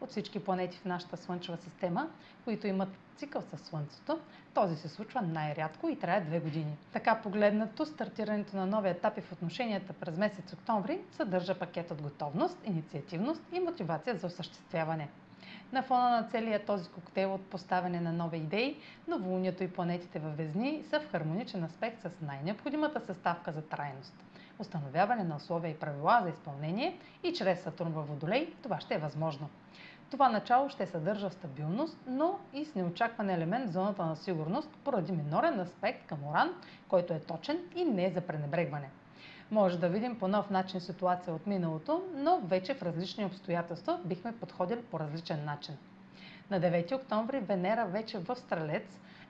От всички планети в нашата Слънчева система, които имат цикъл със Слънцето, този се случва най-рядко и трае две години. Така погледнато, стартирането на нови етапи в отношенията през месец октомври съдържа пакет от готовност, инициативност и мотивация за осъществяване. На фона на целия този коктейл от поставяне на нови идеи, новолунието и планетите във Везни са в хармоничен аспект с най-необходимата съставка за трайност. Установяване на условия и правила за изпълнение и чрез Сатурн във Водолей това ще е възможно. Това начало ще съдържа стабилност, но и с неочакван елемент в зоната на сигурност поради минорен аспект към Оран, който е точен и не е за пренебрегване. Може да видим по нов начин ситуация от миналото, но вече в различни обстоятелства бихме подходили по различен начин. На 9 октомври Венера вече в Стрелец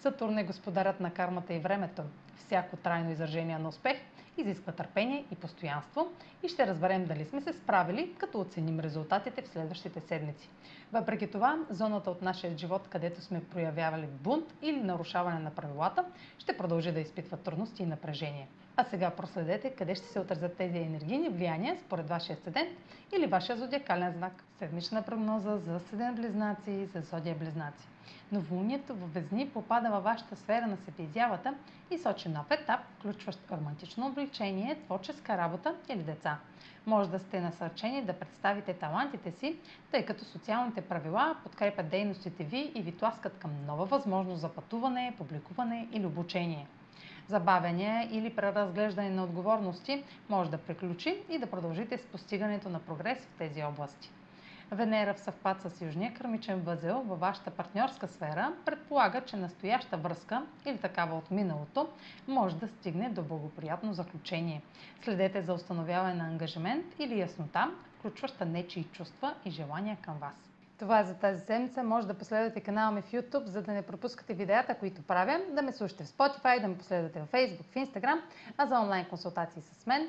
Сатурн е господарят на кармата и времето. Всяко трайно изражение на успех изисква търпение и постоянство и ще разберем дали сме се справили, като оценим резултатите в следващите седмици. Въпреки това, зоната от нашия живот, където сме проявявали бунт или нарушаване на правилата, ще продължи да изпитва трудности и напрежение. А сега проследете къде ще се отразят тези енергийни влияния според вашия седент или вашия зодиакален знак. Седмична прогноза за седен близнаци и за зодия близнаци. Новолунието в Везни попада във вашата сфера на себеизявата и сочи нов етап, включващ романтично обличение, творческа работа или деца. Може да сте насърчени да представите талантите си, тъй като социалните правила подкрепят дейностите ви и ви тласкат към нова възможност за пътуване, публикуване или обучение. Забавяне или преразглеждане на отговорности може да приключи и да продължите с постигането на прогрес в тези области. Венера в съвпад с Южния кърмичен възел във вашата партньорска сфера предполага, че настояща връзка или такава от миналото може да стигне до благоприятно заключение. Следете за установяване на ангажимент или яснота, включваща нечии чувства и желания към вас. Това е за тази седмица. Може да последвате канала ми в YouTube, за да не пропускате видеята, които правя, да ме слушате в Spotify, да ме последвате в Facebook, в Instagram, а за онлайн консултации с мен